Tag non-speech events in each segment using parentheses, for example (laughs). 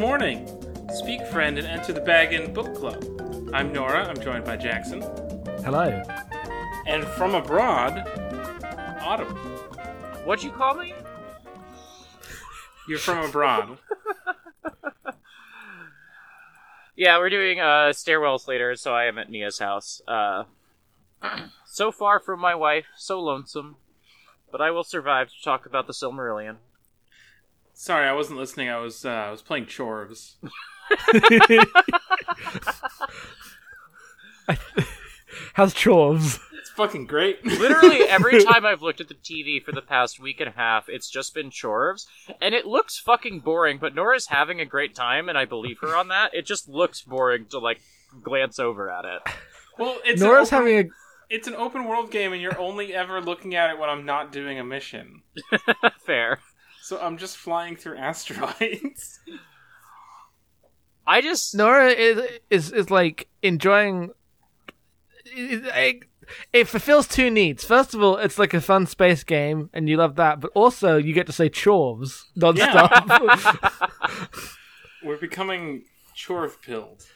Good morning. Speak, friend, and enter the Bag End Book Club. I'm Nora. I'm joined by Jackson. Hello. And from abroad, Autumn. What'd you call me? You're from abroad. (laughs) Yeah, we're doing uh, stairwells later, so I am at Nia's house. Uh, (clears throat) so far from my wife, so lonesome, but I will survive to talk about the Silmarillion. Sorry, I wasn't listening. I was uh, I was playing Chorus. (laughs) How's Chorus? It's fucking great. Literally every (laughs) time I've looked at the TV for the past week and a half, it's just been Chorus, and it looks fucking boring. But Nora's having a great time, and I believe her on that. It just looks boring to like glance over at it. well, it's Nora's open, having a. it's an open world game, and you're only ever looking at it when I'm not doing a mission. (laughs) Fair. So I'm just flying through (laughs) asteroids. I just Nora is is is like enjoying. It, it, it fulfills two needs. First of all, it's like a fun space game, and you love that. But also, you get to say Chorus non-stop. (laughs) We're becoming chore pilled.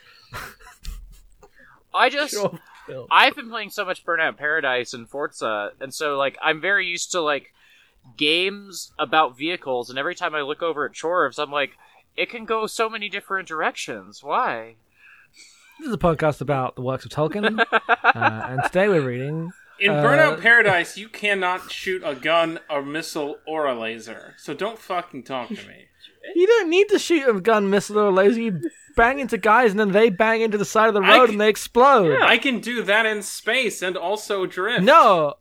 I just Chore filled. I've been playing so much Burnout Paradise and Forza, and so like I'm very used to like games about vehicles, and every time I look over at Chorus, I'm like, it can go so many different directions. Why? This is a podcast about the works of Tolkien, (laughs) uh, and today we're reading. In Uh, Burnout Paradise, you cannot shoot a gun, a missile, or a laser. So don't fucking talk to me. You don't need to shoot a gun, missile, or laser. You bang into guys, and then they bang into the side of the road, c- and they explode. I can do that in space and also drift. No,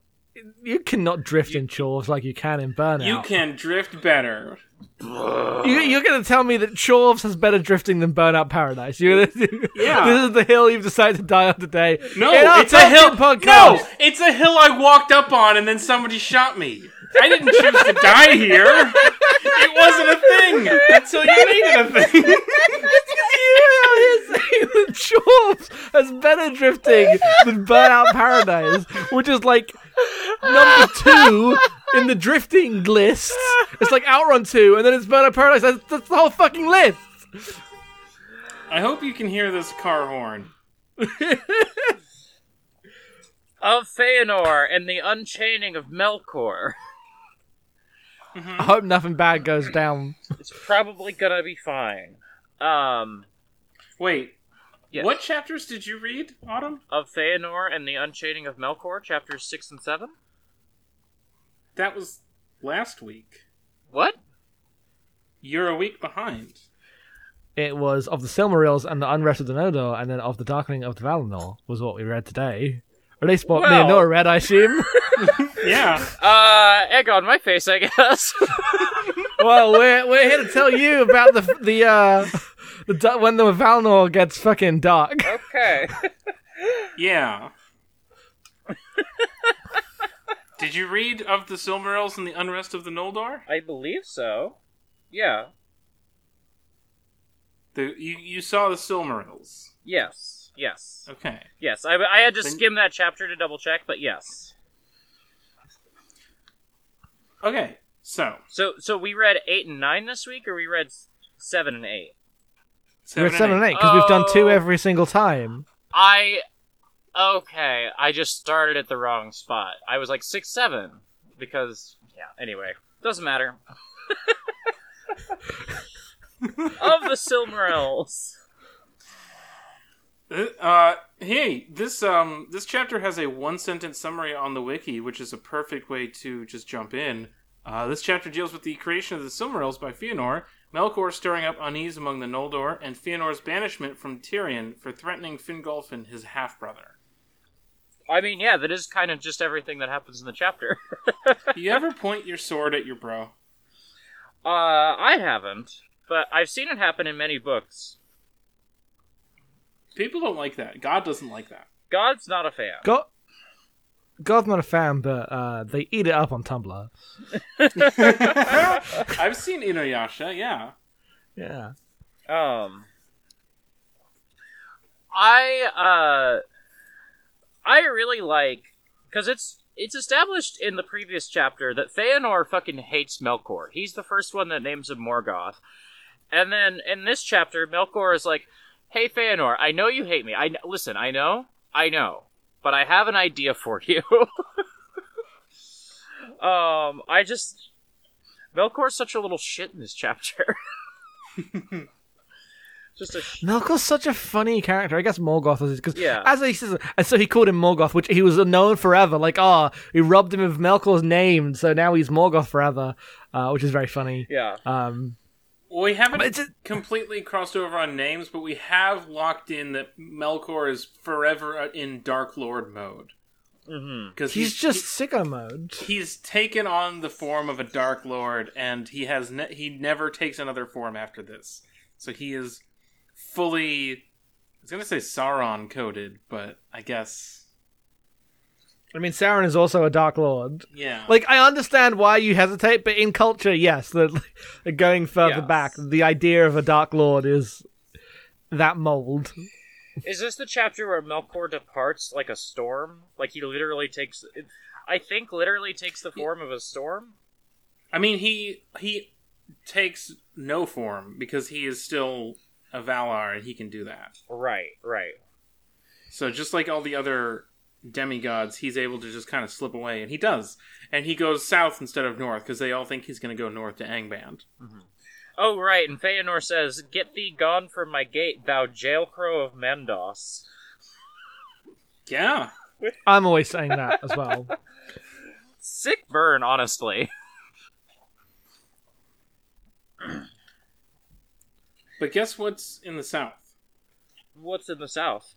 you cannot drift in Chorus like you can in Burnout. You can drift better. You, you're going to tell me that Chorus has better drifting than Burnout Paradise. You're gonna, (laughs) Yeah. this is the hill you've decided to die on today. No, it's a hill. Podcast. No, it's a hill I walked up on and then somebody shot me. I didn't choose to die here. It wasn't a thing until you made it a thing. It's because you out here saying that Chorus has better drifting than Burnout Paradise, which is like number two in the drifting list. It's like Outrun 2, and then it's Burnout Paradise. That's, that's the whole fucking list. I hope you can hear this car horn. Of Feanor and the Unchaining of Melkor. I hope nothing bad goes down. It's probably gonna be fine. Um, Wait, Yes. what chapters did you read, Autumn? of Feanor and the Unchaining of Melkor, chapters six and seven. That was last week. What? You're a week behind. It was of the Silmarils and the Unrest of the Noldor, and then of the Darkening of the Valinor was what we read today. Or at least what me and Well- Nora read, I assume. (laughs) Yeah. Uh, egg on my face, I guess. (laughs) well, we're we're here to tell you about the the uh the da- when the Valinor gets fucking dark. okay. Yeah. Did you read of the Silmarils and the Unrest of the Noldor? I believe so. Yeah. The you you saw the Silmarils. Yes. Yes. Okay. Yes. I, I had to Then- skim that chapter to double check, but yes. Okay. So So so we read eight and nine this week, or we read seven and eight. We're at seven and eight because we've done two oh. every single time. I okay. I just started at the wrong spot. I was like six seven because yeah. Anyway, doesn't matter. (laughs) of the Silmarils. Uh, hey, this um this chapter has a one sentence summary on the wiki, which is a perfect way to just jump in. Uh, this chapter deals with the creation of the Silmarils by Fëanor, Melkor stirring up unease among the Noldor, and Fëanor's banishment from Tirion for threatening Fingolfin, his half brother. I mean, yeah, that is kind of just everything that happens in the chapter. (laughs) You ever point your sword at your bro? uh, I haven't, but I've seen it happen in many books. People don't like that. God doesn't like that. God's not a fan. God, God's not a fan, but uh, they eat it up on Tumblr. (laughs) I've seen Inuyasha, yeah. Yeah. Um, I uh, I really like because it's it's established in the previous chapter that Feanor fucking hates Melkor. He's the first one that names him Morgoth, And then in this chapter, Melkor is like, "Hey Feanor, I know you hate me. I listen. I know, I know, but I have an idea for you." (laughs) um, I just Melkor's such a little shit in this chapter. (laughs) just a sh- Melkor's such a funny character. I guess Morgoth was because Yeah. as he says, and so he called him Morgoth, which he was known forever. Like, oh, he rubbed him of Melkor's name, so now he's Morgoth forever, uh, which is very funny. yeah. Um, Well, we haven't it's a- completely crossed over on names, but we have locked in that Melkor is forever in Dark Lord mode mm-hmm. because he's just sicko mode. he's taken on the form of a Dark Lord, and he has ne- he never takes another form after this. So he is fully. I was gonna say Sauron coded, but I guess I mean, Sauron is also a Dark Lord. yeah. Like, I understand why you hesitate, but in culture, yes, the, (laughs) the going further Yes. back, the idea of a Dark Lord is that mold. Is this the chapter where Melkor departs like a storm? Like he literally takes, I think, literally takes the form of a storm. I mean, he he takes no form because he is still a Valar, and he can do that. Right, right. So just like all the other demigods, he's able to just kind of slip away, and he does. And he goes south instead of north because they all think he's going to go north to Angband. Mm-hmm. Oh, right. And Feanor says, "Get thee gone from my gate, thou jailcrow of Mandos." Yeah, (laughs) I'm always saying that as well. Sick burn, honestly. but guess what's in the south? What's in the south?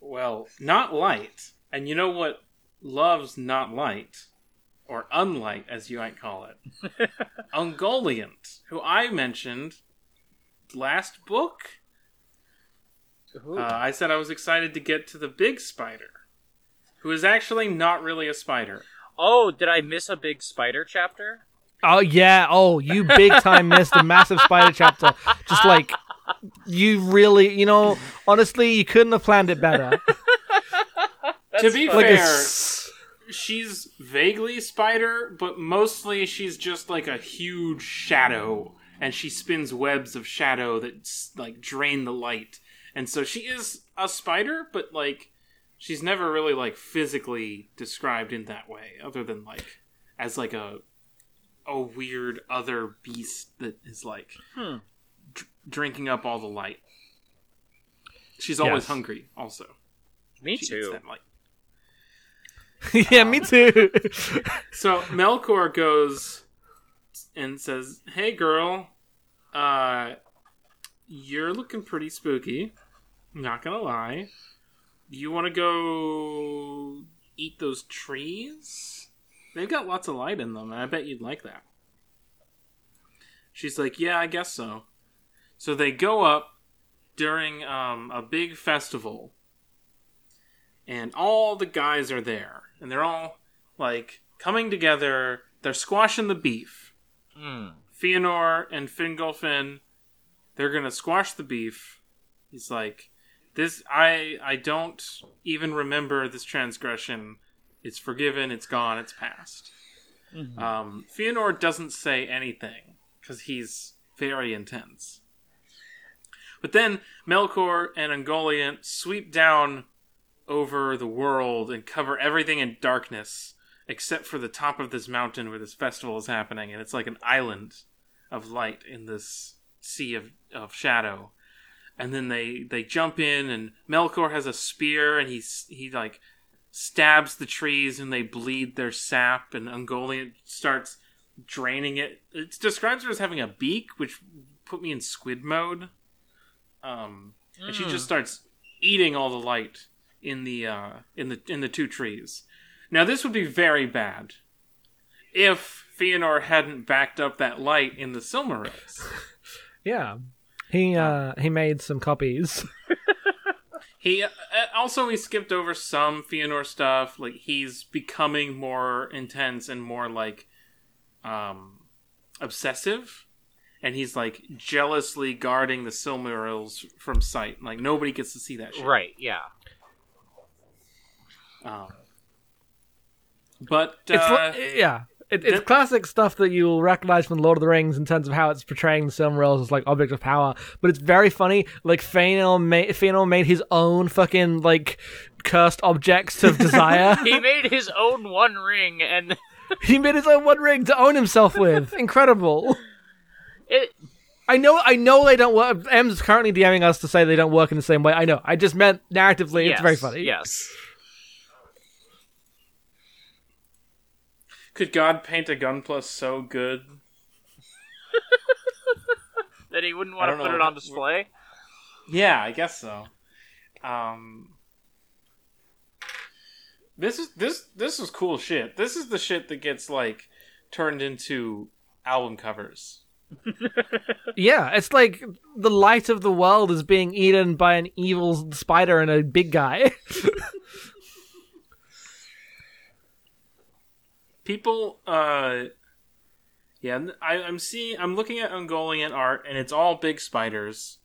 Well, not light. And you know what loves not light, or unlight as you might call it? (laughs) Ungoliant, who I mentioned last book. Uh, I said I was excited to get to the big spider, who is actually not really a spider. oh, did I miss a big spider chapter? Oh yeah. Oh, you big time missed a massive spider chapter. Just like you really, you know, honestly, you couldn't have planned it better. (laughs) to be Like fair, s- she's vaguely spider, but mostly she's just like a huge shadow, and she spins webs of shadow that like drain the light. And so she is a spider, but like she's never really like physically described in that way, other than like as like a a weird other beast that is like Hmm. Dr- drinking up all the light. She's always Yes. hungry, also. Me She eats too. that light. (laughs) yeah, me too. (laughs) So Melkor goes and says, "Hey, girl, uh, you're looking pretty spooky. Not gonna lie. You want to go eat those trees? They've got lots of light in them, and I bet you'd like that." She's like, "Yeah, I guess so." So they go up during um, a big festival, and all the guys are there, and they're all like coming together. They're squashing the beef. Feanor and Fingolfin, they're gonna squash the beef. He's like, "This, I, I don't even remember this transgression. It's forgiven. It's gone. It's past." Mhm. Um, doesn't say anything because he's very intense. But then Melkor and Ungoliant sweep down over the world and cover everything in darkness except for the top of this mountain where this festival is happening, and it's like an island of light in this sea of, of shadow. And then they they jump in, and Melkor has a spear, and he's he like stabs the trees, and they bleed their sap, and Ungoliant starts draining it. It describes her as having a beak, which put me in squid mode. Um, and she Mm. just starts eating all the light in the uh, in the in the two trees. Now this would be very bad if Feanor hadn't backed up that light in the Silmarils. (laughs) yeah, he uh he made some copies. (laughs) He uh, also he skipped over some Feanor stuff. Like he's becoming more intense and more like um obsessive, and he's like jealously guarding the Silmarils from sight. Like nobody gets to see that shit. Right. Yeah. Um, but It's uh, li- yeah, It, it's That- classic stuff that you'll recognize from Lord of the Rings in terms of how it's portraying the Silmarils as like object of power. But it's very funny. Like Fëanor made Fëanor made his own fucking like cursed objects of (laughs) desire. he made his own One Ring, and he made his own one ring to own himself with. (laughs) Incredible. It. I know. I know they don't work. M's currently DMing us to say they don't work in the same way. I know. I just meant narratively. yes, it's very funny. Yes. Could God paint a gun plus so good? (laughs) That he wouldn't want to put know. it on display. Yeah, I guess so. Um, this is this this is cool shit. This is the shit that gets like turned into album covers. (laughs) Yeah, it's like the light of the world is being eaten by an evil spider and a big guy. (laughs) People, uh, yeah, I, I'm seeing. I'm looking at Ungoliant art, and it's all big spiders.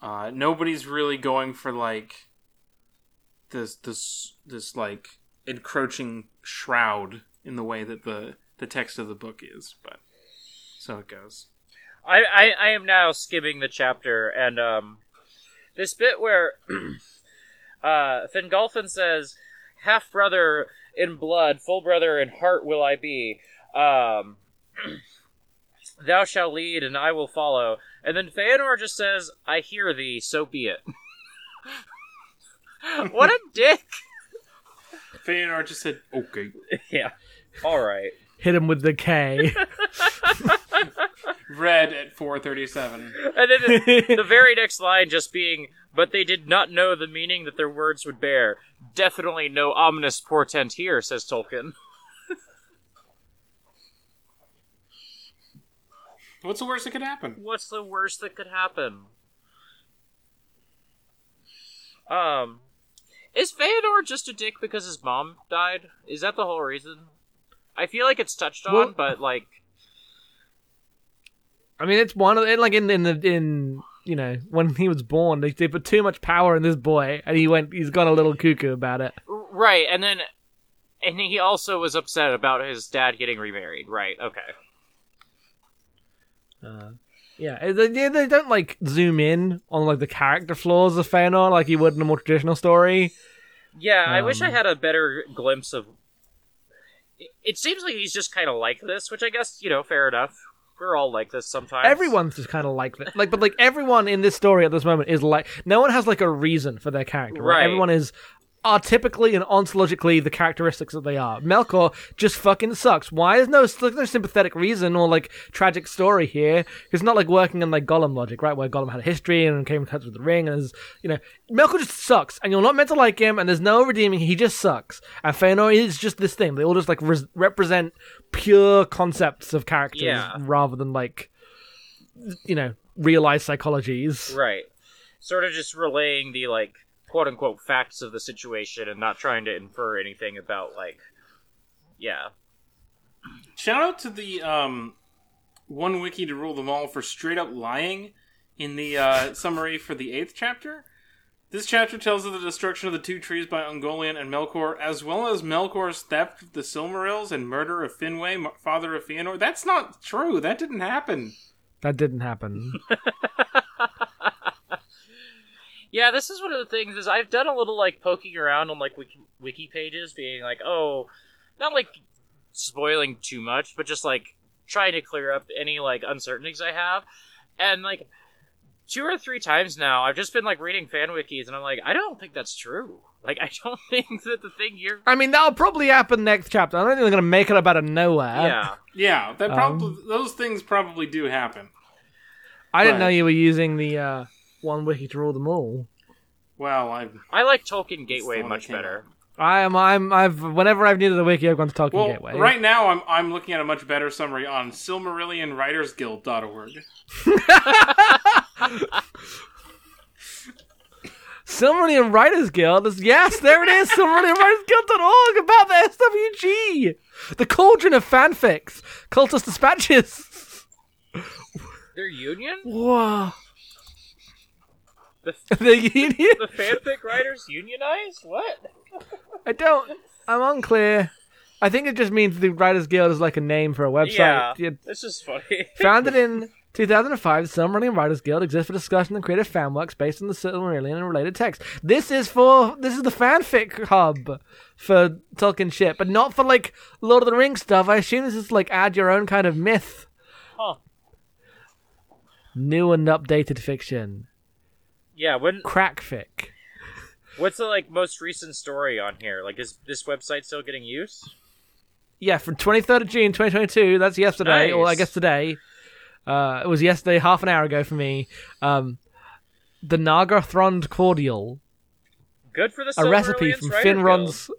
Uh, nobody's really going for like this this this like encroaching shroud in the way that the the text of the book is, but so it goes. I, I, I am now skimming the chapter, and um, this bit where (clears throat) uh, Fingolfin says, "Half brother in blood, full brother in heart will I be. Um, (clears throat) thou shalt lead, and I will follow." And then Feanor just says, "I hear thee, so be it." (laughs) what a (laughs) dick! Feanor just said, "Okay." (laughs) yeah. All right. Hit him with the K. Red at four thirty-seven. And then the, (laughs) the very next line just being, but they did not know the meaning that their words would bear. Definitely no ominous portent here, says Tolkien. What's the worst that could happen? What's the worst that could happen? Um, is Feanor just a dick because his mom died? Is that the whole reason? I feel like it's touched on, Well- but like, I mean, it's one of like in in the in you know when he was born, they, they put too much power in this boy, and he went he's gone a little cuckoo about it. right, and then, and he also was upset about his dad getting remarried. Right, okay. Uh, yeah, they, they don't like zoom in on like the character flaws of Fëanor like you would in a more traditional story. Yeah, I wish I Um, had a better glimpse of. It seems like he's just kind of like this, which I guess you know, fair enough. We're all like this sometimes. Everyone's just kind of like that. Like, but like everyone in this story at this moment is like, no one has like a reason for their character. Right? Right. Everyone is are typically and ontologically the characteristics that they are. Melkor just fucking sucks. Why? There's no there's no sympathetic reason or like tragic story here. It's not like working in like Gollum logic, right? Where Gollum had a history and came in touch with the ring, and is you know Melkor just sucks, and you're not meant to like him, and there's no redeeming. He just sucks, and Fëanor is just this thing. They all just like res- represent pure concepts of characters Yeah. rather than like you know realized psychologies. right? Sort of just relaying the like quote unquote facts of the situation and not trying to infer anything about like, yeah, Shout out to the um, one wiki to rule them all for straight up lying in the uh, summary for the eighth chapter. This chapter tells of the destruction of the two trees by Ungoliant and Melkor, as well as Melkor's theft of the Silmarils and murder of Finwë, father of Fëanor. That's not true. That didn't happen. That didn't happen. (laughs) yeah. This is one of the things is I've done a little like poking around on like wiki, wiki pages, being like, oh, not like spoiling too much, but just like trying to clear up any like uncertainties I have, and like two or three times now, I've just been like reading fan wikis, and I'm like, I don't think that's true. Like, I don't (laughs) think that the thing you're. I mean, that'll probably happen next chapter. I don't think they're going to make it up out of nowhere. Yeah. (laughs) Yeah, that Um, probably those things probably do happen. I didn't know you were using the uh, one wiki to rule them all. Well, I I like Tolkien Gateway much better. I am. I'm. I've. Whenever I've needed a wiki, I've gone to Tolkien well Gateway. right now I'm I'm looking at a much better summary on SilmarillionWritersGuild.org. (laughs) Silmarillion Writers Guild is yes, there it is. (laughs) Silmarillion Writers Guild.org about the SWG, the cauldron of fanfics, cultist dispatches. Their union? Whoa, The, (laughs) the union. the fanfic writers unionized? What? (laughs) I don't. I'm unclear. I think it just means the Writers Guild is like a name for a website. Yeah. It- This is funny. (laughs) Founded in 2005, the Silmarillion Writers Guild exists for discussion and creative fan works based on the Silmarillion and related texts. This is for this is the fanfic hub for Tolkien shit, but not for like Lord of the Rings stuff. I assume this is like add your own kind of myth. Huh. New and updated fiction. Yeah, when Crackfic. what's the like most recent story on here? Like is this website still getting use? Yeah, from 23rd of June 2022. That's yesterday, or I guess today. Uh, it was yesterday, half an hour ago for me. Um, the Nargothrond Cordial. Good for the a recipe from Finrod's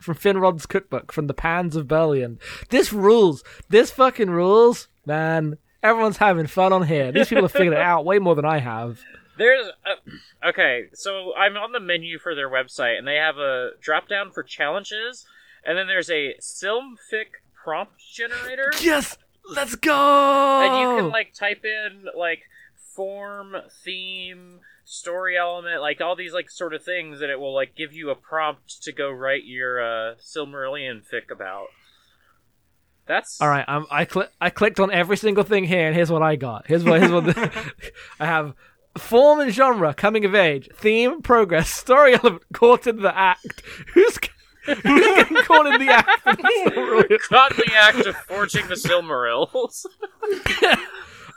from Finrod's cookbook from the Pans of Berlian. This rules. This fucking rules, man. Everyone's having fun on here. These people have figured it (laughs) out way more than I have. There's a, okay, so I'm on the menu for their website, and they have a drop down for challenges, and then there's a Silmfic prompt generator, Yes, let's go. and you can like type in like form, theme, story element, like all these like sort of things, and it will like give you a prompt to go write your uh, Silmarillion fic about. That's All right, um, I cl- I clicked on every single thing here, and here's what I got. Here's what here's what (laughs) I have: form and genre, coming of age, theme, progress, story element, (laughs) caught in the act. Who's who's getting caught in the act? for this (laughs) caught in the act of forging the Silmarils. (laughs)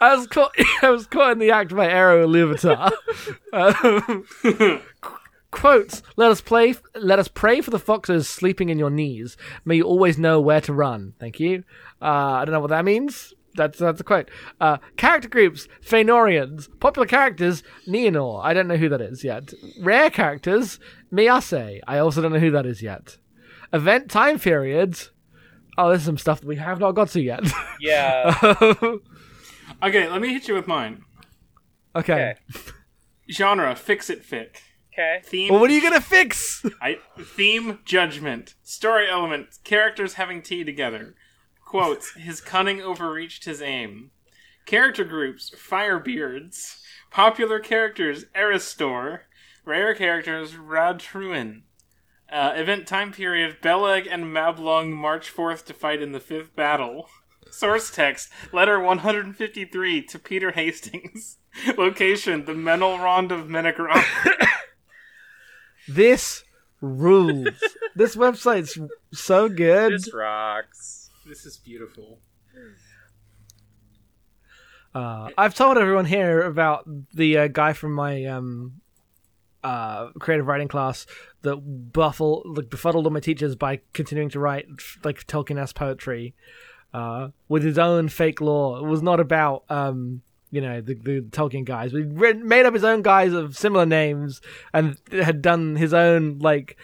I was caught. I was caught in the act by Eru Iluvatar. um, qu- quotes: Let us play. Let us pray for the foxes sleeping in your knees. May you always know where to run. Thank you. Uh, I don't know what that means. That's that's a quote. Uh, character groups: Feanorians. Popular characters: Neonor. I don't know who that is yet. Rare characters: Miase. I also don't know who that is yet. Event time periods. Oh, there's some stuff that we have not got to yet. (laughs) yeah. Okay, let me hit you with mine. okay. Okay. Genre: fix it fic. Okay. Theme: Well, what are you gonna fix? I, theme: judgment. Story element: characters having tea together. Quotes: His cunning overreached his aim. Character groups: Firebeards. Popular characters: Aristor. Rare characters: Radhruin. Uh, event time period: Beleg and Mablung march forth to fight in the fifth battle. Source text: Letter 153 to Peter Hastings. (laughs) Location: The Menel Rond of Menegroth. (coughs) This rules. this website's so good. This rocks. This is beautiful. Uh, I've told everyone here about the uh, guy from my um, uh, creative writing class that buffle, like, befuddled all my teachers by continuing to write like Tolkien-esque poetry uh, with his own fake lore. It was not about um, you know the, the Tolkien guys. We made up his own guys of similar names and had done his own like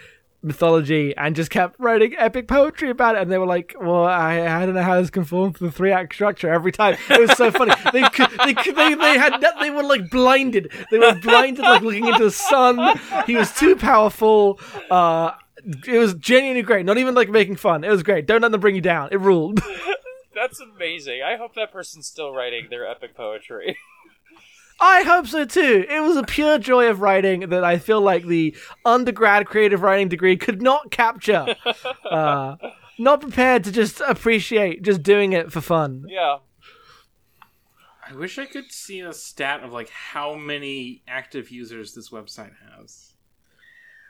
mythology and just kept writing epic poetry about it. And they were like, "Well, I, I don't know how this conforms to the three act structure." Every time it was so funny. (laughs) They could, they could, they they had they were like blinded. They were blinded, like looking into the sun. He was too powerful. Uh, it was genuinely great. Not even like making fun. It was great. Don't let them bring you down. It ruled. (laughs) That's amazing. I hope that person's still writing their epic poetry. (laughs) I hope so too. It was a pure joy of writing that I feel like the undergrad creative writing degree could not capture. (laughs) Uh, not prepared to just appreciate just doing it for fun. yeah. I wish I could see a stat of like how many active users this website has.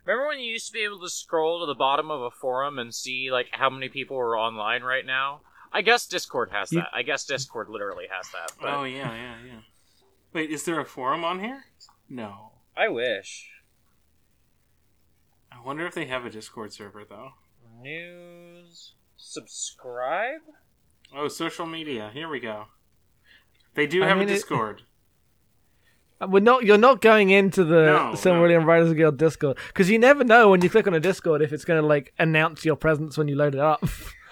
Remember when you used to be able to scroll to the bottom of a forum and see like how many people were online right now? I guess Discord has You- that. I guess Discord literally has that. But Oh yeah, yeah, yeah. Wait, is there a forum on here? No. I wish. I wonder if they have a Discord server though. News. Subscribe? Oh, social media. Here we go. They do I have mean, a Discord. Uh, We're not. You're not going into the No, Silmarillion Writers Guild Discord because you never know when you click on a Discord if it's going to like announce your presence when you load it up,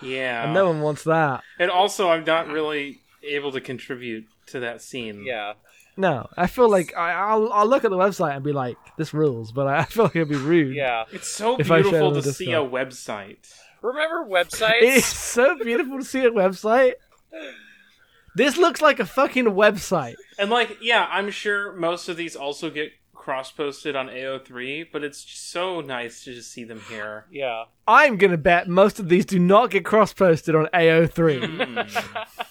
Yeah. and no one wants that. And also, I'm not really able to contribute to that scene. Yeah. No, I feel like I, I'll I'll look at the website and be like, this rules, but I (laughs) feel like it'd be rude. Yeah. It's so If beautiful the to see a website. Remember (laughs) websites? It's so beautiful to see a website. This looks like a fucking website. And like, yeah, I'm sure most of these also get cross posted on AO3, but it's just so nice to just see them here. Yeah. I'm gonna bet most of these do not get cross posted on AO3.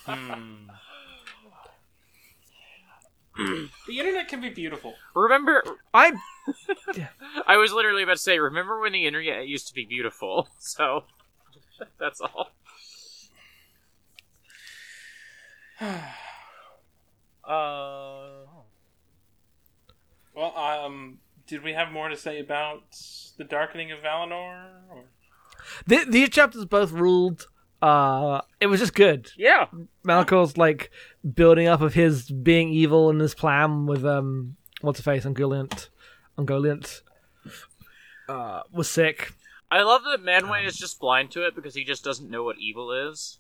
Hmm. The internet can be beautiful. Remember, I (laughs) I was literally about to say, remember when the internet used to be beautiful? (laughs) So, (laughs) that's all. (sighs) Uh, Well, um, did we have more to say about the darkening of Valinor? Or... th- these chapters both ruled. Uh, it was just good. yeah. Melkor's like building up of his being evil and his plan with um what's her face Ungoliant Ungoliant uh was sick. I love that Manwë is just blind to it because he just doesn't know what evil is.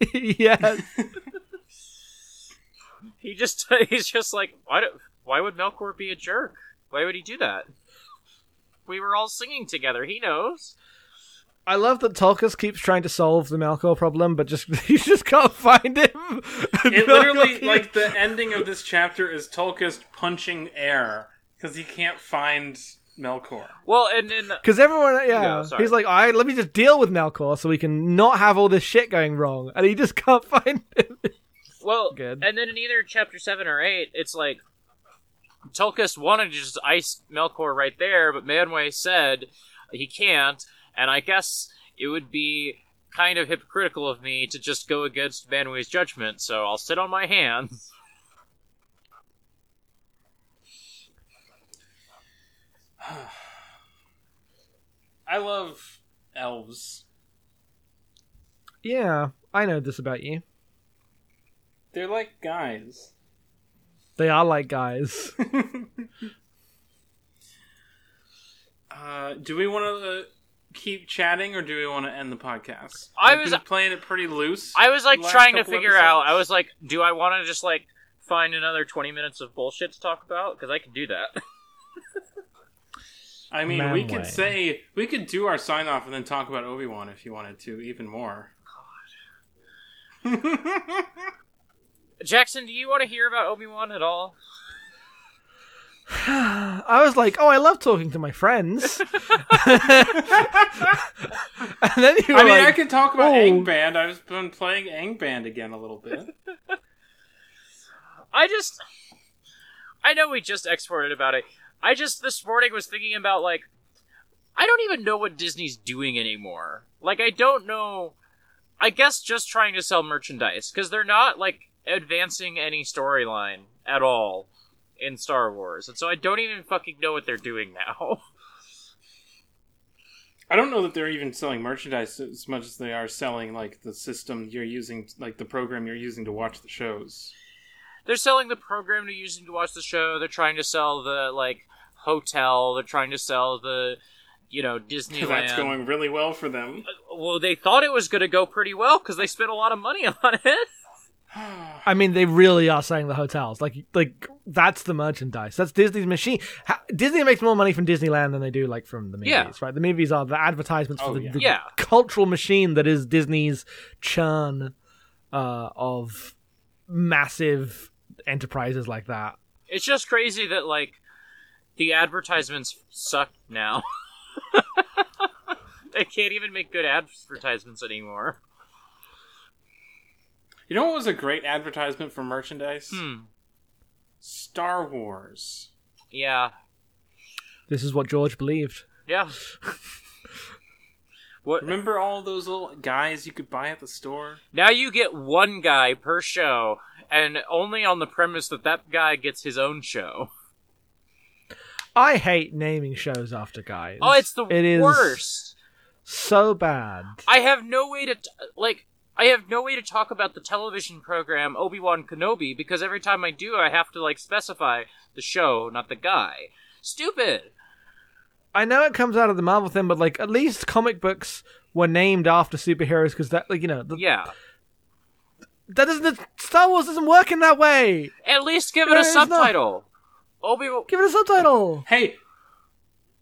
(laughs) yes. (laughs) He just (laughs) he's just like, why do, why would Melkor be a jerk? Why would he do that? We were all singing together. He knows. I love that Tolkien keeps trying to solve the Melkor problem, but just (laughs) he just can't find him. It (laughs) literally, like, the ending of this chapter is Tolkien punching air because he can't find Melkor. Well, and then uh, because everyone, yeah, Yeah, sorry. he's like, "I let me just deal with Melkor so we can not have all this shit going wrong," and he just (laughs) can't find him. well, Good. and then in either chapter seven or eight, it's like Tulkas wanted to just ice Melkor right there, but Manwë said he can't, and I guess it would be kind of hypocritical of me to just go against Manwë's judgment, so I'll sit on my hands. (laughs) I love elves. yeah, I know this about you. They're like guys. They are like guys. (laughs) Uh, do we want to uh, keep chatting or do we want to end the podcast? I We've was- playing it pretty loose. I was like trying to couple figure out. I was like, do I want to just like find another twenty minutes of bullshit to talk about? Because I can do that. (laughs) I mean, we Manway. could say we could do our sign off and then talk about Obi Wan if you wanted to, even more. God. (laughs) Jackson, do you want to hear about Obi Wan at all? (sighs) I was like, "Oh, I love talking to my friends," (laughs) and then you were I mean, like, I can talk about oh. Angband. I've been playing Angband again a little bit. I just, I know we just exported about it. I just this morning was thinking about like, I don't even know what Disney's doing anymore. Like, I don't know. I guess just trying to sell merchandise because they're not like advancing any storyline at all in Star Wars, and so I don't even fucking know what they're doing now. (laughs) I don't know that they're even selling merchandise as much as they are selling like the system you're using, like the program you're using to watch the shows. they're selling the program to using to watch the show. They're trying to sell the like hotel. They're trying to sell the you know (laughs) Disneyland. That's going really well for them. Uh, well, they thought it was going to go pretty well because they spent a lot of money (laughs) on it. I mean, they really are saying the hotels. Like, like that's the merchandise. That's Disney's machine. Ha- Disney makes more money from Disneyland than they do like from the movies, Yeah. right? The movies are the advertisements Oh, for the, yeah. the Yeah. cultural machine that is Disney's churn uh, of massive enterprises like that. It's just crazy that like the advertisements suck now. (laughs) they can't even make good advertisements anymore. You know what was a great advertisement for merchandise? Hmm. Star Wars. Yeah. This is what George believed. Yeah. (laughs) what? Remember all those little guys you could buy at the store? Now you get one guy per show, and only on the premise that that guy gets his own show. I hate naming shows after guys. Oh, it's the It is worst. so bad. I have no way to t- like. I have no way to talk about the television program Obi Wan Kenobi because every time I do, I have to like specify the show, not the guy. Stupid. I know it comes out of the Marvel thing, but like at least comic books were named after superheroes because that, like you know, the, Yeah. that doesn't. The, Star Wars doesn't work in that way. At least give it No, a it's not. subtitle. Obi Give it a subtitle. Hey,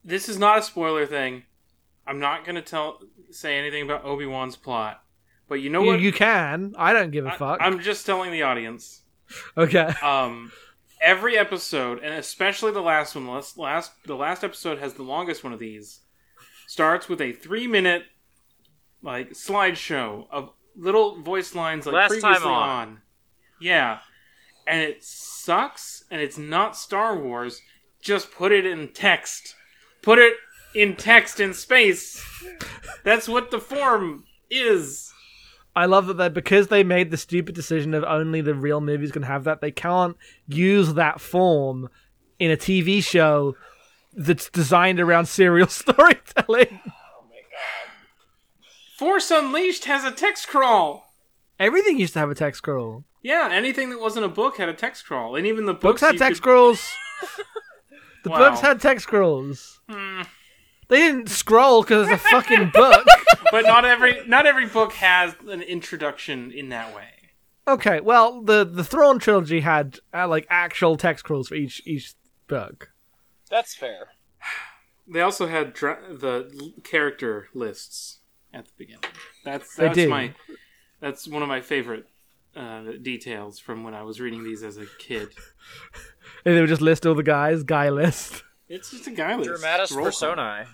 this is not a spoiler thing. I'm not gonna tell say anything about Obi Wan's plot, but you know You, what? you can. I don't give a I, fuck. I'm just telling the audience. okay. Um, every episode, and especially the last one, the last, last the last episode has the longest one of these. Starts with a three minute like slideshow of little voice lines like Last time previously on. on. Yeah. And it sucks and it's not Star Wars. Just put it in text. Put it in text in space. That's what the form is. I love that they because they made the stupid decision of only the real movies can have that. They can't use that form in a TV show that's designed around (laughs) serial storytelling. Oh my god! Force Unleashed has a text crawl. Everything used to have a text crawl. Yeah, anything that wasn't a book had a text crawl, and even the Books books, had text could- scrolls. (laughs) The Wow. books had text scrolls. Hmm. They didn't scroll because it's a fucking (laughs) book. but not every not every book has an introduction in that way. okay, well, the the Thrawn trilogy had uh, like actual text scrolls for each each book. That's fair. (sighs) They also had dra- the character lists at the beginning. That's that's did. my that's one of my favorite uh, details from when I was reading these as a kid. (laughs) And they would just list all the guys, guy list. It's just a guy list. Dramatis Roll call. personae.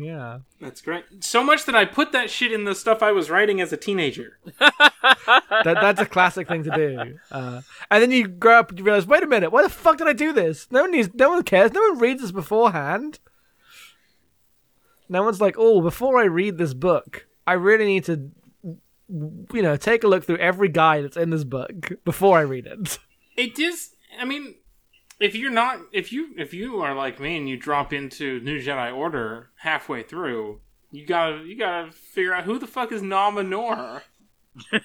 Yeah. That's great. So much that I put that shit in the stuff I was writing as a teenager. (laughs) that, that's a classic thing to do. Uh, and then you grow up and you realize, wait a minute, why the fuck did I do this? No one needs, no one cares, no one reads this beforehand. No one's like, oh, before I read this book, I really need to, you know, take a look through every guy that's in this book before I read it. It is. I mean, if you're not, if you if you are like me and you drop into New Jedi Order halfway through, you gotta you gotta figure out who the fuck is Nom Anor. (laughs)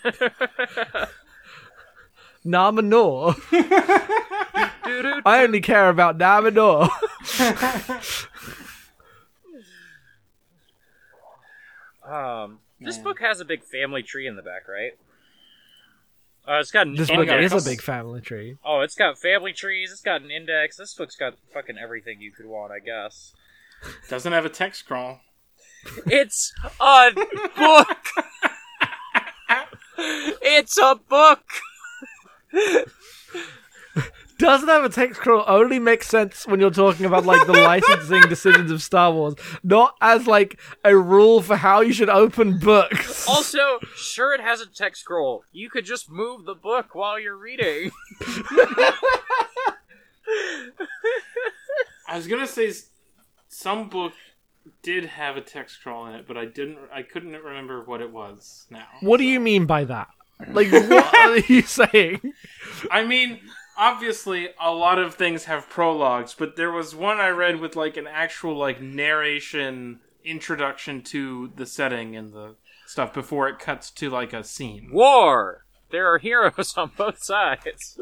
I only care about Nom Anor. (laughs) Um, this book has a big family tree in the back, right? Uh, it's got an this book index. is a big family tree. Oh, it's got family trees. It's got an index. This book's got fucking everything you could want, I guess. Doesn't have a text crawl. (laughs) It's a book. (laughs) it's a book. (laughs) doesn't have a text scroll only makes sense when you're talking about like the (laughs) licensing decisions of Star Wars, not as like a rule for how you should open books. Also, sure, it has a text scroll. You could just move the book while you're reading. (laughs) I was gonna say some book did have a text scroll in it, but I didn't. I couldn't remember what it was now. What do you mean by that? (laughs) Like, what are you saying? I mean, obviously, a lot of things have prologues, but there was one I read with like an actual like narration introduction to the setting and the stuff before it cuts to like a scene. War. There are heroes on both sides.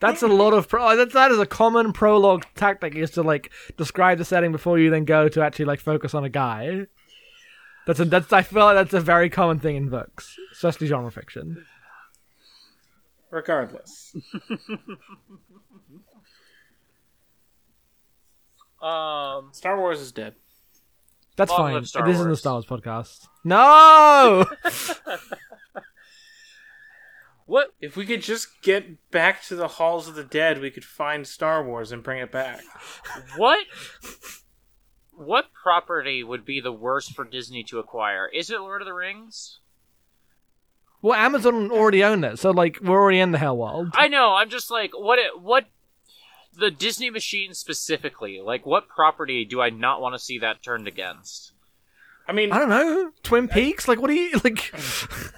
That's a lot of pro. Oh, that that is a common prologue tactic is to like describe the setting before you then go to actually like focus on a guy. That's a that's I feel like that's a very common thing in books, especially genre fiction. Regardless, (laughs) Um, Star Wars is dead. That's Long fine. live Star this isn't a Wars. Star Wars podcast. No. (laughs) what? If we could just get back to the halls of the dead, we could find Star Wars and bring it back. What? What property would be the worst for Disney to acquire? Is it Lord of the Rings? Well, Amazon already own it, so like we're already in the hell world. I know. I'm just like, what? It, what? The Disney machine specifically. Like, what property do I not want to see that turned against? I mean, I don't know. Twin Peaks? Like, what do you (laughs) like?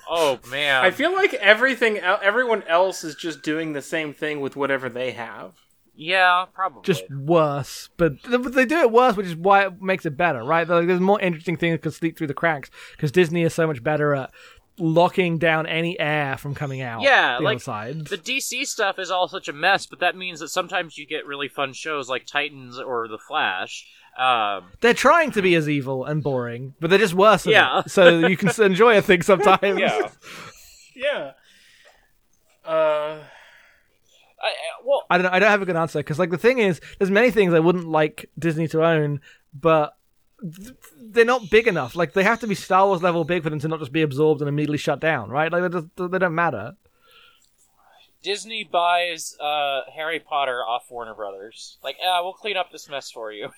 Oh man. I feel like everything, everyone else is just doing the same thing with whatever they have. yeah, probably. Just worse, but but they do it worse, which is why it makes it better, right? Like, there's more interesting things that can slip through the cracks because Disney is so much better at locking down any air from coming out. Yeah, the like, side. The DC stuff is all such a mess, but that means that sometimes you get really fun shows like Titans or The Flash. Um, They're trying to be as evil and boring, but they're just worse. At Yeah. it, so you can s- (laughs) enjoy a thing sometimes. (laughs) Yeah. Uh, I, I- well, I don't know. I don't have a good answer because, like, the thing is, there's many things I wouldn't like Disney to own, but th- they're not big enough. Like, they have to be Star Wars level big for them to not just be absorbed and immediately shut down, right? Like, they, just, they don't matter. Disney buys uh, Harry Potter off Warner Brothers. Like, ah, we'll clean up this mess for you.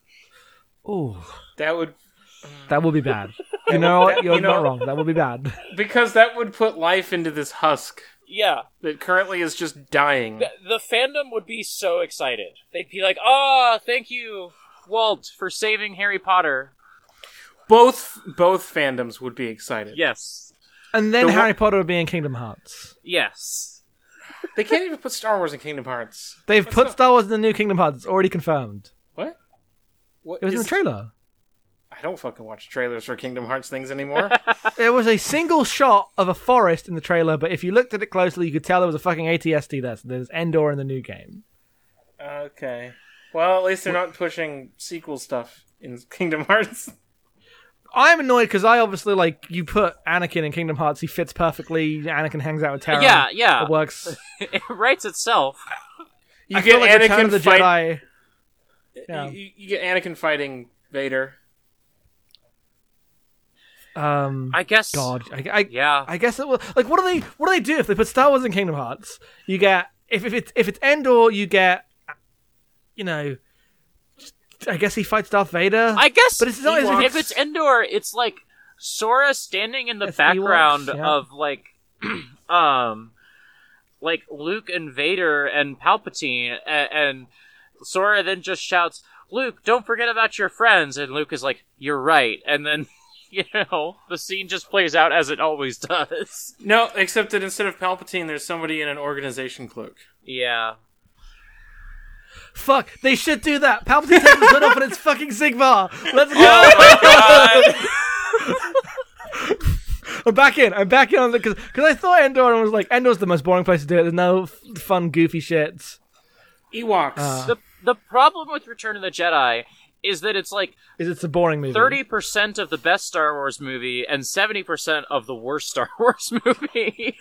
(laughs) Ooh, That would that would be bad. (laughs) You know what? You're You know- not wrong. That would be bad. (laughs) because that would put life into this husk Yeah, that currently is just dying. the, the fandom would be so excited. They'd be like, "Ah, thank you, Walt, for saving Harry Potter." Both both fandoms would be excited. Yes, And then The Harry Potter would be in Kingdom Hearts. yes. They can't even put Star Wars in Kingdom Hearts. They've What's put up? Star Wars in the new Kingdom Hearts. It's already confirmed. What? What It was in is- the trailer. I don't fucking watch trailers for Kingdom Hearts things anymore. (laughs) (laughs) There was a single shot of a forest in the trailer, but if you looked at it closely, you could tell there was a fucking ATST there. So there's Endor in the new game. okay. Well, at least they're not pushing sequel stuff in (laughs) Kingdom Hearts. I'm annoyed because I obviously like you put Anakin in Kingdom Hearts. He fits perfectly. Anakin hangs out with Terra. Yeah, yeah. it works. (laughs) it writes itself. You I get feel like Return Anakin of the fight- Jedi. Yeah. You, you get Anakin fighting Vader. Um, I guess. God, I, I, Yeah. I guess it will. Like, what do they? What do they do if they put Star Wars in Kingdom Hearts? You get if if it's if it's Endor, you get, you know, I guess he fights Darth Vader. I guess. But it's not as if if it's- it's Endor, it's like Sora standing in the It's background Ewoks, yeah. of like, (clears throat) um, like Luke and Vader and Palpatine, and, and Sora then just shouts, "Luke, don't forget about your friends." And Luke is like, "You're right," and then. (laughs) You know, the scene just plays out as it always (laughs) does. No, except that instead of Palpatine, there's somebody in an organization cloak. Yeah. Fuck, they should do that. Palpatine takes his hood off and it's fucking Xigbar. Let's go. Oh my god! (laughs) I'm back in. I'm back in on the because I thought Endor and was like Endor's the most boring place to do it. There's no f- fun, goofy shit. Ewoks. Uh. the the problem with Return of the Jedi is that it's like Is it's a boring movie? thirty percent of the best Star Wars movie and seventy percent of the worst Star (laughs) Wars movie.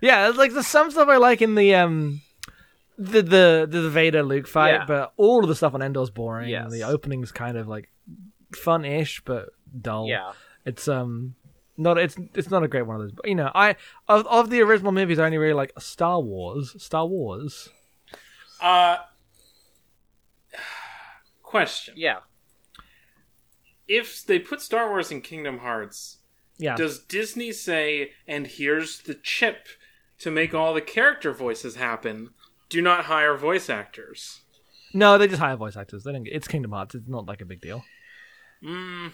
Yeah, it's like there's some stuff I like in the um the the the Vader Luke fight, Yeah. but all of the stuff on Endor's boring. Yes. The opening's kind of like fun-ish but dull. yeah, It's um not it's it's not a great one of those. But you know, I of of the original movies, I only really like Star Wars. Star Wars. Uh, question: yeah. If they put Star Wars in Kingdom Hearts, Yeah. does Disney say, "And here's the chip to make all the character voices happen"? Do not hire voice actors. no, they just hire voice actors. They don't. Get, it's Kingdom Hearts. It's not like a big deal. Mm,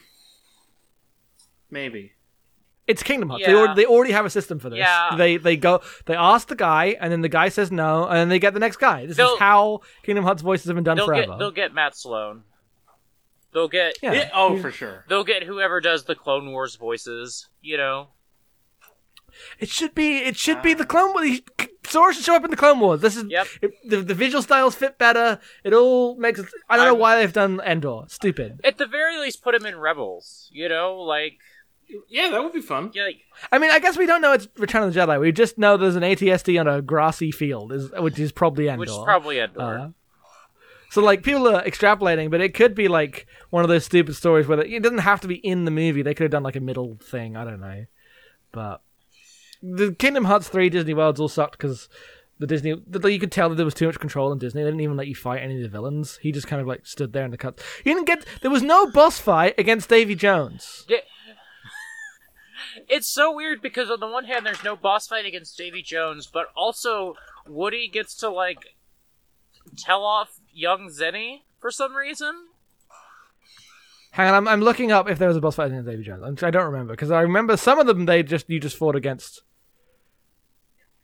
maybe. It's Kingdom Hearts. They, already, they already have a system for this. Yeah. They they go they ask the guy and then the guy says no and then they get the next guy. This They'll- is how Kingdom Hearts voices have been done They'll forever. get they'll get Matt Sloan. They'll get yeah. Yeah, oh, for sure. they'll get whoever does the Clone Wars voices. You know. It should be it should be the Clone Wars. Sora should show up in the Clone Wars. This is Yep. it, the the visual styles fit better. It all makes. I don't know I'm- why they've done Endor. Stupid. At the very least, put him in Rebels. You know, like Yeah, that would be fun. yeah, like, I mean, I guess we don't know it's Return of the Jedi. We just know there's an ATST on a grassy field, is which is probably Endor. which is probably Endor. Uh, so like people are extrapolating, but it could be like one of those stupid stories where they, it doesn't have to be in the movie. They could have done like a middle thing. I don't know, but the Kingdom Hearts three Disney Worlds all sucked because the Disney the, you could tell that there was too much control in Disney. They didn't even let you fight any of the villains. He just kind of like stood there in the cut. You didn't get there was no boss fight against Davy Jones. Yeah. (laughs) It's so weird because on the one hand, there's no boss fight against Davy Jones, but also Woody gets to like tell off young Zenny for some reason. Hang on, I'm, I'm looking up if there was a boss fight against Davy Jones. I'm- I don't remember because I remember some of them they just you just fought against.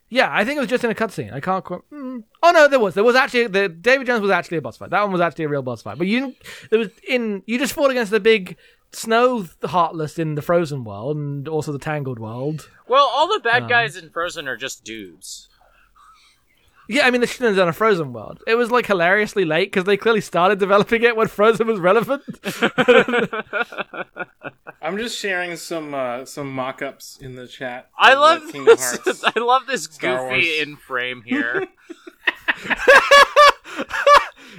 Yeah, I think it was just in a cutscene. I can't. Qu- mm. Oh no, there was. There was actually the David Jones was actually a boss fight. That one was actually a real boss fight. But you, there was in you just fought against the big snow heartless in the frozen world and also the tangled world. Well, all the bad Um. guys in Frozen are just dudes. Yeah, I mean they should have done a frozen world. It was like hilariously late because they clearly started developing it when Frozen was relevant. (laughs) I'm just sharing some uh, some mock-ups in the chat. I love Kingdom this. Hearts. (laughs) I love this Star goofy Wars. in frame here. (laughs)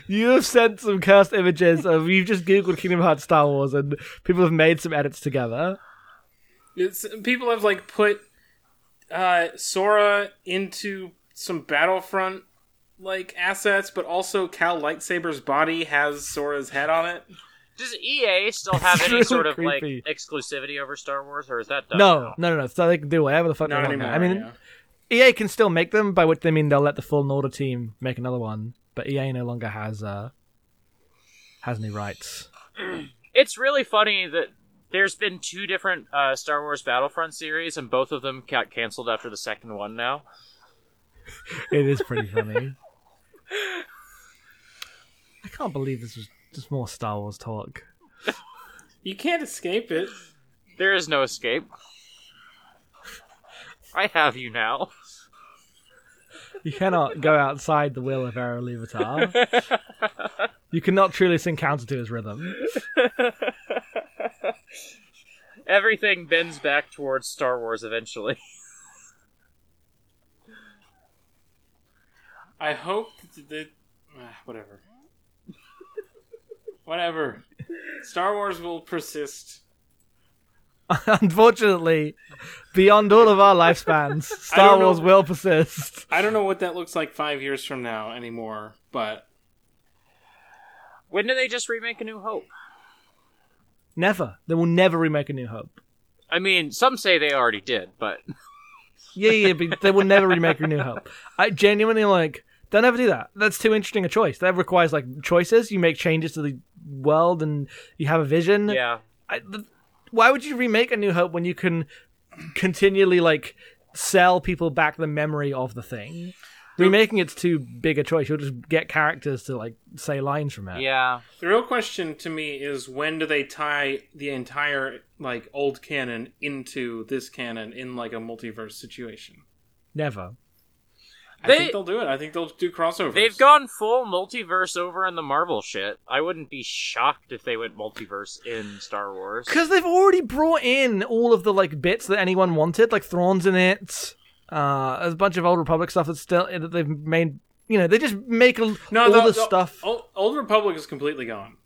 You have sent some cursed images of you've just googled Kingdom Hearts Star Wars and people have made some edits together. It's, people have like put uh, Sora into some Battlefront like assets, but also Cal Lightsaber's body has Sora's head on it. Does EA still have any really sort of creepy. like exclusivity over Star Wars, or is that done No, now? no, no, no. So they can do whatever the fuck Not they want. anymore. I mean, yeah. EA can still make them, by which they mean they'll let the Fallen Order team make another one. But EA no longer has uh has any rights. (clears throat) It's really funny that there's been two different uh, Star Wars Battlefront series, and both of them got canceled after the second one. Now, It is pretty funny. I can't believe this was just more Star Wars talk. you can't escape it. there is no escape. I have you now. You cannot go outside the will of Eru Iluvatar. You cannot truly sing counter to his rhythm. Everything bends back towards Star Wars eventually. I hope that. that ah, whatever. whatever. Star Wars will persist. (laughs) Unfortunately, beyond all of our lifespans, (laughs) Star don't know- Wars will persist. I don't know what that looks like five years from now anymore, but When do they just remake A New Hope? Never. They will never remake A New Hope. I mean, some say they already did, but Yeah, yeah, but they will never remake A New Hope. I genuinely like. don't ever do that. That's too interesting a choice. That requires like choices. You make changes to the world, and you have a vision. yeah. I, th- why would you remake A New Hope when you can continually like sell people back the memory of the thing? Remaking it's too big a choice. You'll just get characters to like say lines from it. Yeah. the real question to me is when do they tie the entire like old canon into this canon in like a multiverse situation? Never. I They- think they'll do it. I think they'll do crossovers. They've gone full multiverse over in the Marvel shit. I wouldn't be shocked if they went multiverse in Star Wars. Because they've already brought in all of the like bits that anyone wanted, like Thrawn's in it. Uh, there's a bunch of old Republic stuff that's still that they've made. You know, they just make a, no, all the, the, the- stuff. Old, Old Republic is completely gone.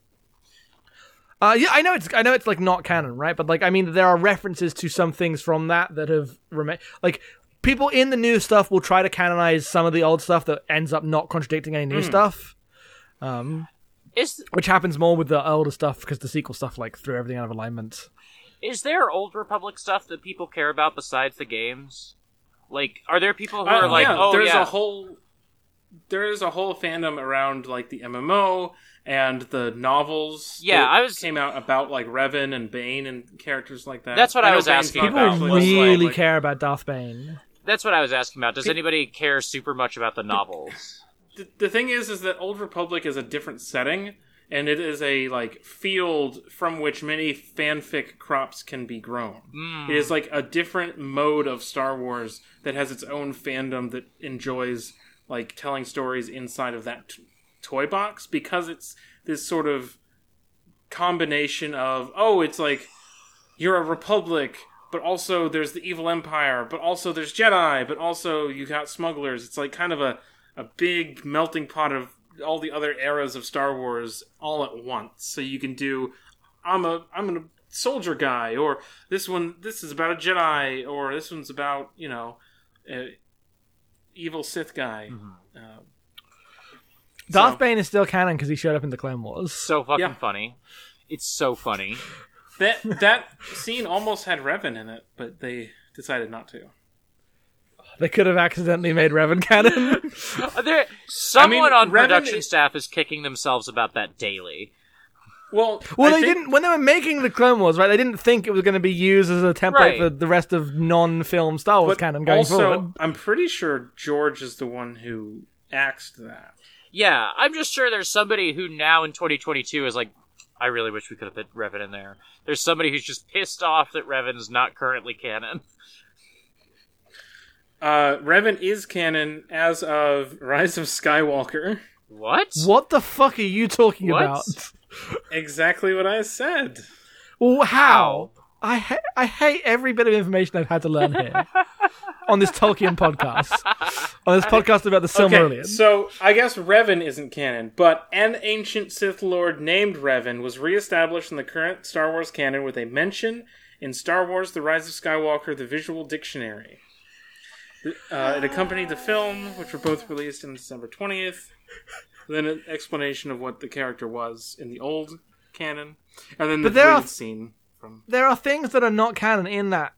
Uh, yeah, I know it's I know it's like not canon, right? But like, I mean, there are references to some things from that that have remained. Like, people in the new stuff will try to canonize some of the old stuff that ends up not contradicting any new stuff. Um, Is which happens more with the older stuff because the sequel stuff like threw everything out of alignment. is there old Republic stuff that people care about besides the games? Like, are there people who Uh, are like, yeah, oh there's yeah, a whole there is a whole fandom around like the MMO and the novels. Yeah, that I was- came out about like Revan and Bane and characters like that. That's what I know was Bane's asking not People about actually like- really like- care about Darth Bane. that's what I was asking about. Does anybody care super much about the novels? the, the thing is is that old republic is a different setting and it is a like field from which many fanfic crops can be grown Hmm. it is like a different mode of star wars that has its own fandom that enjoys like telling stories inside of that t- toy box because it's this sort of combination of oh it's like you're a republic but also there's the evil empire but also there's jedi but also you got smugglers it's like kind of a a big melting pot of all the other eras of Star Wars all at once. So you can do I'm a I'm a soldier guy or this one this is about a Jedi or this one's about, you know, a evil Sith guy. Uh, Darth So- Bane is still canon because he showed up in the Clone Wars. So fucking Yeah. funny. It's so funny. that that scene almost had Revan in it, but they decided not to. They could have accidentally made Revan canon. (laughs) Uh, There, someone on Revan production is- staff is kicking themselves about that daily. Well, well, I they think- didn't when they were making the Clone Wars, right? They didn't think it was going to be used as a template Right. for the rest of non-film Star Wars But canon going also, forward. I'm pretty sure George is the one who axed that. Yeah, I'm just sure there's somebody who now in 2022 is like, I really wish we could have put Revan in there. There's somebody who's just pissed off that Revan is not currently canon. Uh, Revan is canon as of Rise of Skywalker. What? What the fuck are you talking What? about? (laughs) Exactly what I said. Well, how? I ha- I hate every bit of information I've had to learn here on this Tolkien podcast. (laughs) On this podcast about the Silmarillion. Okay, so I guess Revan isn't canon, but an ancient Sith Lord named Revan was reestablished in the current Star Wars canon with a mention in Star Wars The Rise of Skywalker, the Visual Dictionary. Uh, it accompanied the film, which were both released on December 20th. Then an explanation of what the character was in the old canon, and then the there are- scene from. There are things that are not canon in that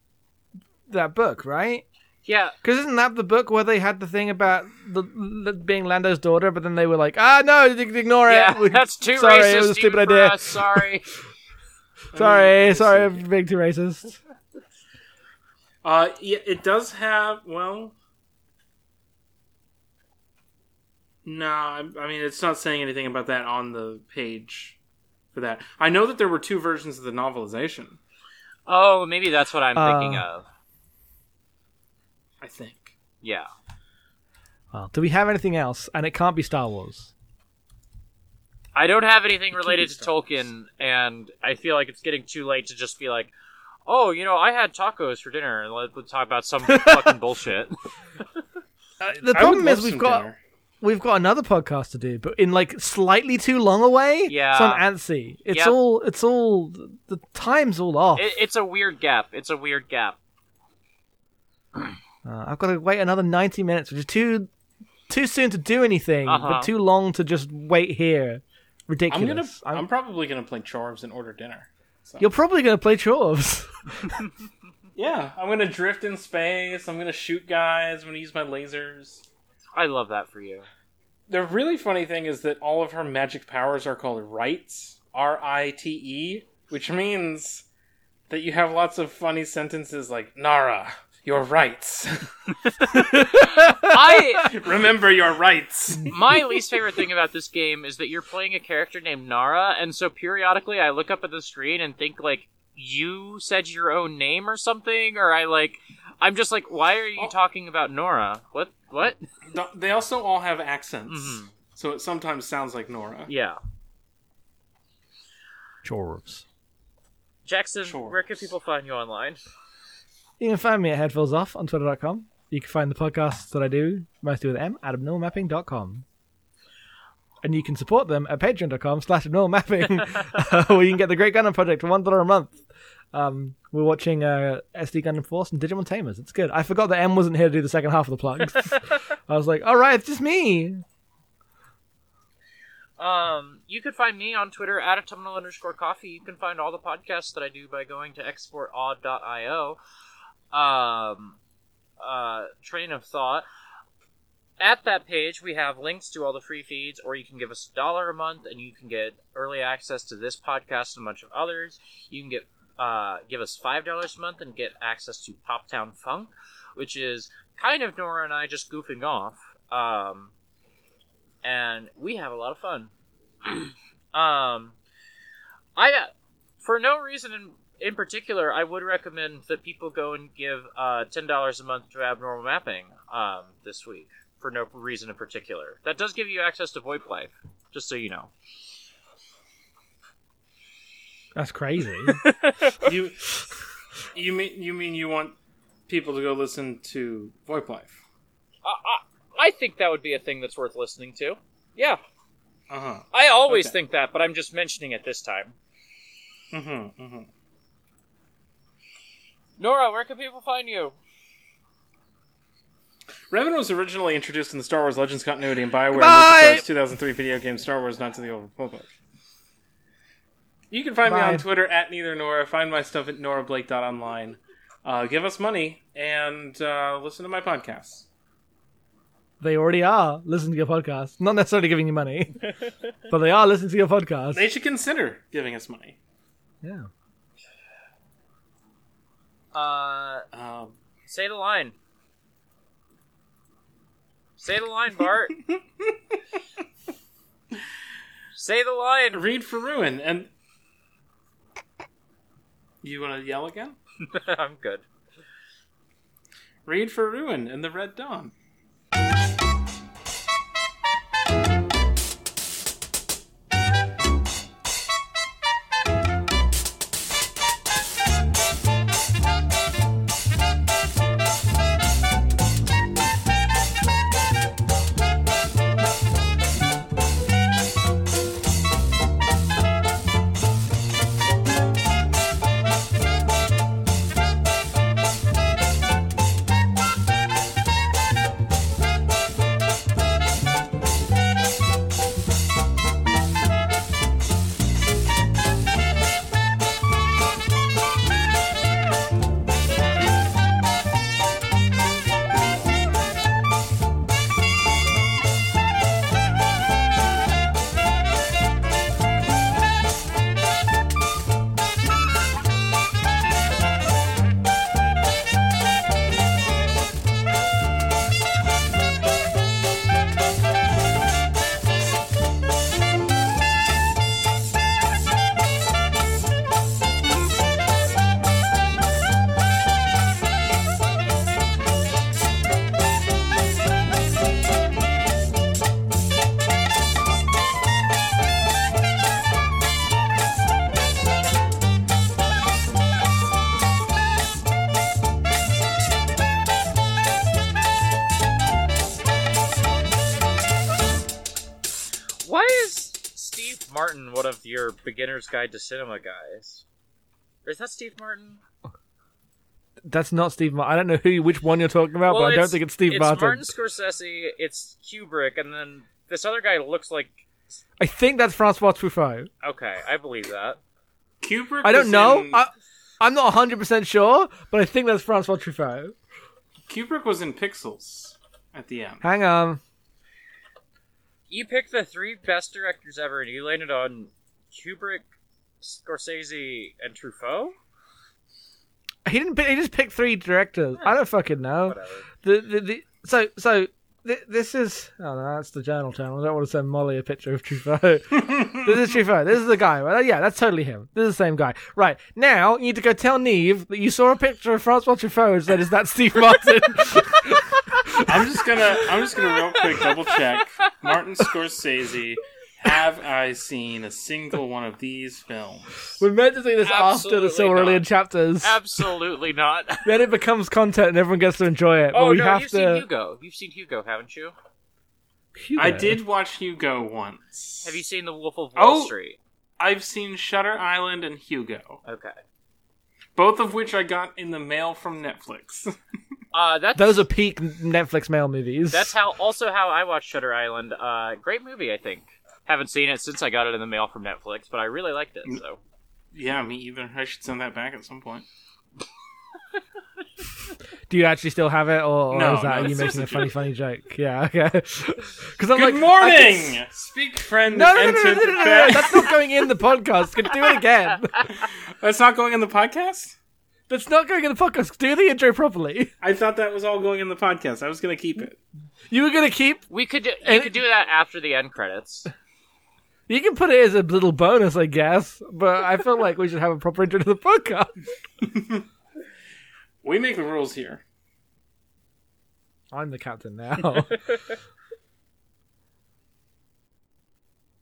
that book, right? Yeah, Because isn't that the book where they had the thing about the, the being Lando's daughter, but then they were like, ah, no, ignore yeah, it. (laughs) We- that's too sorry, racist. Sorry, it was a stupid idea. us, Sorry. (laughs) Sorry, let's sorry, see. Being too racist. Uh, yeah, it does have. Well, no, I, I mean it's not saying anything about that on the page for that. I know that there were two versions of the novelization. oh, maybe that's what I'm thinking Uh, of. I think. Yeah. Well, do we have anything else? And it can't be Star Wars. I don't have anything related to Tolkien, and I feel like it's getting too late to just be like, oh, you know, I had tacos for dinner, and let's talk about some fucking (laughs) bullshit. Uh, the I problem would love is we've some got dinner. we've got another podcast to do, but in like slightly too long away. Yeah. so I'm antsy. It's Yep. all it's all the time's all off. It, it's a weird gap. It's a weird gap. Uh, I've got to wait another 90 minutes, which is too too soon to do anything, Uh-huh. but too long to just wait here. I'm Ridiculous. gonna. I'm, I'm- probably gonna play Chorus and order dinner. So. You're probably going to play Chorus. (laughs) Yeah, I'm gonna drift in space. I'm gonna shoot guys. I'm gonna use my lasers. I love that for you. The really funny thing is that all of her magic powers are called rites, R I T E, which means that you have lots of funny sentences like Nara, your rights. I (laughs) Remember your rights. my least favorite thing about this game is that you're playing a character named Nara, and so periodically I look up at the screen and think like you said your own name or something, or I like I'm just like, why are you Oh. talking about Nora? What? What? They also all have accents, Mhm. so it sometimes sounds like Nora. Yeah, Chorus. Jackson, Sure. where can people find you online? You can find me at Headphones Off on Twitter.com. You can find the podcasts that I do, mostly with M, at abnormalmapping.com. And you can support them at patreon.com slash abnormalmapping, (laughs) where you can get the Great Gundam Project for $1 a month. Um, we're watching uh, SD Gundam Force and Digimon Tamers. It's good. I forgot that M wasn't here to do the second half of the plugs. (laughs) I was like, all right, it's just me. Um, you can find me on Twitter at autumnal underscore coffee. You can find all the podcasts that I do by going to exportaud.io. Um, uh, train of thought. At that page, we have links to all the free feeds, or you can give us a dollar a month and you can get early access to this podcast and a bunch of others. You can get uh, give us five dollars a month and get access to Pop Town Funk, which is kind of Nora and I just goofing off. Um, and we have a lot of fun. (clears throat) um, I uh, for no reason in, in particular, I would recommend that people go and give uh, ten dollars a month to Abnormal Mapping um, this week for no reason in particular. That does give you access to VoIP Life, just so you know. That's crazy. (laughs) you, (laughs) you mean you mean you want people to go listen to VoIP Life? I, I, I think that would be a thing that's worth listening to. Yeah, Uh huh. I always Okay. think that, but I'm just mentioning it this time. Mm-hmm. Mm-hmm. Nora, where can people find you? Revan was originally introduced in the Star Wars Legends continuity in BioWare Bye! LucasArts 2003 video game Star Wars Knights of the Old Republic. You can find me on Twitter at neither Nora. Find my stuff at norablake.online. Uh, give us money and uh, listen to my podcasts. they already are listening to your podcast. Not necessarily giving you money, (laughs) but they are listening to your podcast. They should consider giving us money. yeah. Uh, Um, say the line. Say the line, Bart. (laughs) say the line. read for Ruin and. You want to yell again? (laughs) I'm good. Read for Ruin and the Red Dawn. Beginner's guide to cinema guys? Or is that Steve Martin? That's not Steve Martin. I don't know who, which one you're talking about, but I don't think it's Steve it's Martin. Martin Scorsese, it's Kubrick, and then this other guy looks like. I think that's Francois Truffaut. Okay, I believe that. Kubrick. I don't was know. in- I, I'm not 100% sure, but I think that's Francois Truffaut. Kubrick was in Pixels at the end. Hang on. You picked the three best directors ever, and you landed on Kubrick, Scorsese, and Truffaut. He didn't. Pick, he just picked three directors. I don't fucking know. Whatever. The, the, the so so th- this is oh no that's the journal channel. I don't want to send Molly a picture of Truffaut. (laughs) this is Truffaut. This is the guy. Right? Yeah, that's totally him. This is the same guy. Right now you need to go tell Neve that you saw a picture of Francois Truffaut and said, "Is that Steve Martin?" (laughs) I'm just gonna I'm just gonna real quick double check. Martin Scorsese. Have I seen a single one of these films? We're meant to say this after the Absolutely Silmarillion not. chapters. Absolutely not. (laughs) then it becomes content and everyone gets to enjoy it. oh but we no, have you've to. seen Hugo. You've seen Hugo, haven't you? Hugo. I did watch Hugo once. Have you seen The Wolf of Wall Oh. Street? I've seen Shutter Island and Hugo, Okay. both of which I got in the mail from Netflix. (laughs) Uh, that's Those are peak Netflix mail movies. that's how also how I watched Shutter Island. Uh, great movie, I think. Haven't seen it since I got it in the mail from Netflix, but I really liked it. Mm. So yeah, me either. I should send that back at some point. (laughs) Do you actually still have it, or, or No, is that no, you making a a funny, joke. funny joke? Yeah, okay. (laughs) Because I'm Good like, morning. Can Speak friend. No, no, no, no, no, no, no, no, That's not going in the podcast. Can do it again. (laughs) That's not going in the podcast. That's not going in the podcast. Do the intro properly. I thought that was all going in the podcast. I was gonna keep it. You were gonna keep. we could do, you And- could do that after the end credits. You can put it as a little bonus, I guess. But I feel like we should have a proper intro to the podcast. (laughs) We make the rules here. I'm the captain now. (laughs)